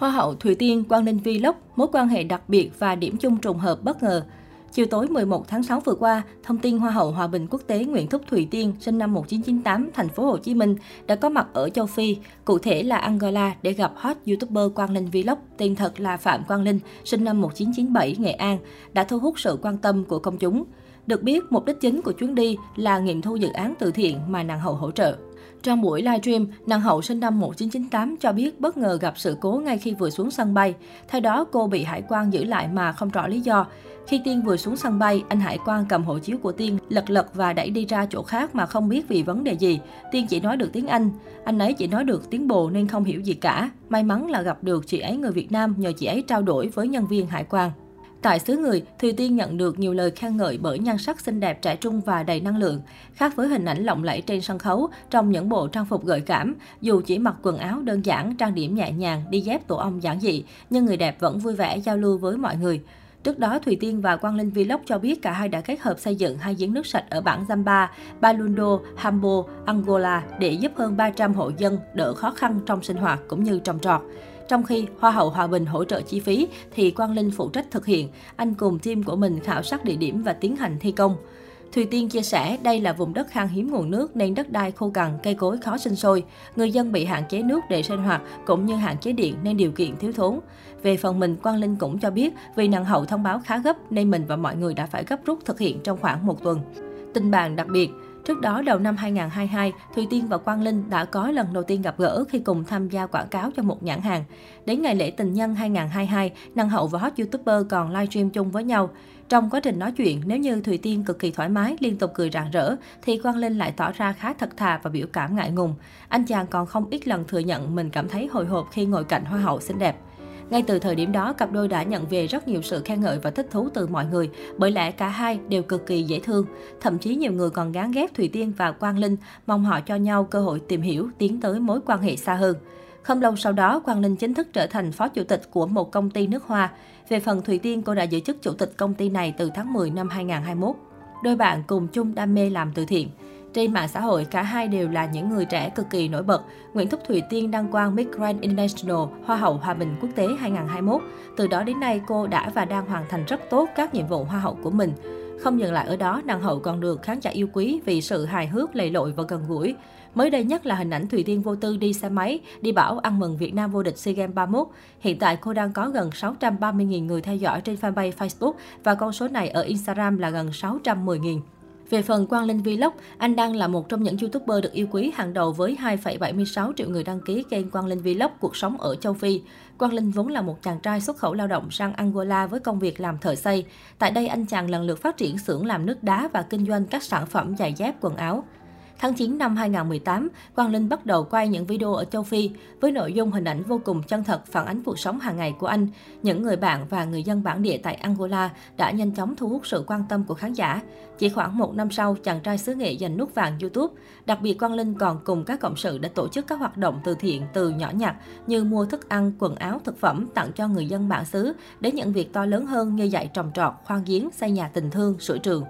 Hoa hậu Thùy Tiên, Quang Linh Vlog, mối quan hệ đặc biệt và điểm chung trùng hợp bất ngờ. Chiều tối 11 tháng 6 vừa qua, thông tin Hoa hậu Hòa bình quốc tế Nguyễn Thúc Thùy Tiên, sinh năm 1998, thành phố Hồ Chí Minh, đã có mặt ở châu Phi, cụ thể là Angola để gặp hot YouTuber Quang Linh Vlog, tên thật là Phạm Quang Linh, sinh năm 1997, Nghệ An, đã thu hút sự quan tâm của công chúng. Được biết, mục đích chính của chuyến đi là nghiệm thu dự án từ thiện mà nàng hậu hỗ trợ. Trong buổi livestream, nàng hậu sinh năm 1998 cho biết bất ngờ gặp sự cố ngay khi vừa xuống sân bay. Theo đó, cô bị hải quan giữ lại mà không rõ lý do. Khi Tiên vừa xuống sân bay, anh hải quan cầm hộ chiếu của Tiên, lật lật và đẩy đi ra chỗ khác mà không biết vì vấn đề gì. Tiên chỉ nói được tiếng Anh. Anh ấy chỉ nói được tiếng Bồ nên không hiểu gì cả. May mắn là gặp được chị ấy người Việt Nam nhờ chị ấy trao đổi với nhân viên hải quan. Tại xứ người, Thùy Tiên nhận được nhiều lời khen ngợi bởi nhan sắc xinh đẹp trẻ trung và đầy năng lượng. Khác với hình ảnh lộng lẫy trên sân khấu, trong những bộ trang phục gợi cảm, dù chỉ mặc quần áo đơn giản, trang điểm nhẹ nhàng, đi dép tổ ong giản dị, nhưng người đẹp vẫn vui vẻ giao lưu với mọi người. Trước đó, Thùy Tiên và Quang Linh Vlog cho biết cả hai đã kết hợp xây dựng hai giếng nước sạch ở bản Zamba, Balundo, Hambo, Angola để giúp hơn 300 hộ dân đỡ khó khăn trong sinh hoạt cũng như trồng trọt. Trong khi Hoa hậu Hòa Bình hỗ trợ chi phí thì Quang Linh phụ trách thực hiện, anh cùng team của mình khảo sát địa điểm và tiến hành thi công. Thùy Tiên chia sẻ đây là vùng đất khan hiếm nguồn nước nên đất đai khô cằn, cây cối khó sinh sôi. Người dân bị hạn chế nước để sinh hoạt cũng như hạn chế điện nên điều kiện thiếu thốn. Về phần mình, Quang Linh cũng cho biết vì nàng hậu thông báo khá gấp nên mình và mọi người đã phải gấp rút thực hiện trong khoảng một tuần. Tình bạn đặc biệt Trước đó, đầu năm 2022, Thùy Tiên và Quang Linh đã có lần đầu tiên gặp gỡ khi cùng tham gia quảng cáo cho một nhãn hàng. Đến ngày lễ tình nhân 2022, năng hậu và hot YouTuber còn livestream chung với nhau. Trong quá trình nói chuyện, nếu như Thùy Tiên cực kỳ thoải mái, liên tục cười rạng rỡ, thì Quang Linh lại tỏ ra khá thật thà và biểu cảm ngại ngùng. Anh chàng còn không ít lần thừa nhận mình cảm thấy hồi hộp khi ngồi cạnh hoa hậu xinh đẹp. Ngay từ thời điểm đó, cặp đôi đã nhận về rất nhiều sự khen ngợi và thích thú từ mọi người, bởi lẽ cả hai đều cực kỳ dễ thương. Thậm chí nhiều người còn gán ghép Thùy Tiên và Quang Linh, mong họ cho nhau cơ hội tìm hiểu, tiến tới mối quan hệ xa hơn. Không lâu sau đó, Quang Linh chính thức trở thành phó chủ tịch của một công ty nước hoa. Về phần Thùy Tiên, cô đã giữ chức chủ tịch công ty này từ tháng 10 năm 2021. Đôi bạn cùng chung đam mê làm từ thiện. Trên mạng xã hội, cả hai đều là những người trẻ cực kỳ nổi bật. Nguyễn Thúc Thùy Tiên đăng quang Miss Grand International Hoa hậu Hòa bình quốc tế 2021. Từ đó đến nay, cô đã và đang hoàn thành rất tốt các nhiệm vụ Hoa hậu của mình. Không dừng lại ở đó, nàng hậu còn được khán giả yêu quý vì sự hài hước, lầy lội và gần gũi. Mới đây nhất là hình ảnh Thùy Tiên vô tư đi xe máy, đi bảo ăn mừng Việt Nam vô địch SEA Games 31. Hiện tại cô đang có gần 630.000 người theo dõi trên fanpage Facebook và con số này ở Instagram là gần 610.000. Về phần Quang Linh Vlog, anh đang là một trong những YouTuber được yêu quý hàng đầu với 2,76 triệu người đăng ký kênh Quang Linh Vlog cuộc sống ở châu Phi. Quang Linh vốn là một chàng trai xuất khẩu lao động sang Angola với công việc làm thợ xây. Tại đây, anh chàng lần lượt phát triển xưởng làm nước đá và kinh doanh các sản phẩm giày dép, quần áo. Tháng 9 năm 2018, Quang Linh bắt đầu quay những video ở châu Phi với nội dung hình ảnh vô cùng chân thật phản ánh cuộc sống hàng ngày của anh. Những người bạn và người dân bản địa tại Angola đã nhanh chóng thu hút sự quan tâm của khán giả. Chỉ khoảng một năm sau, chàng trai xứ nghệ giành nút vàng YouTube. Đặc biệt Quang Linh còn cùng các cộng sự đã tổ chức các hoạt động từ thiện từ nhỏ nhặt như mua thức ăn, quần áo, thực phẩm tặng cho người dân bản xứ đến những việc to lớn hơn như dạy trồng trọt, khoan giếng, xây nhà tình thương, sửa trường.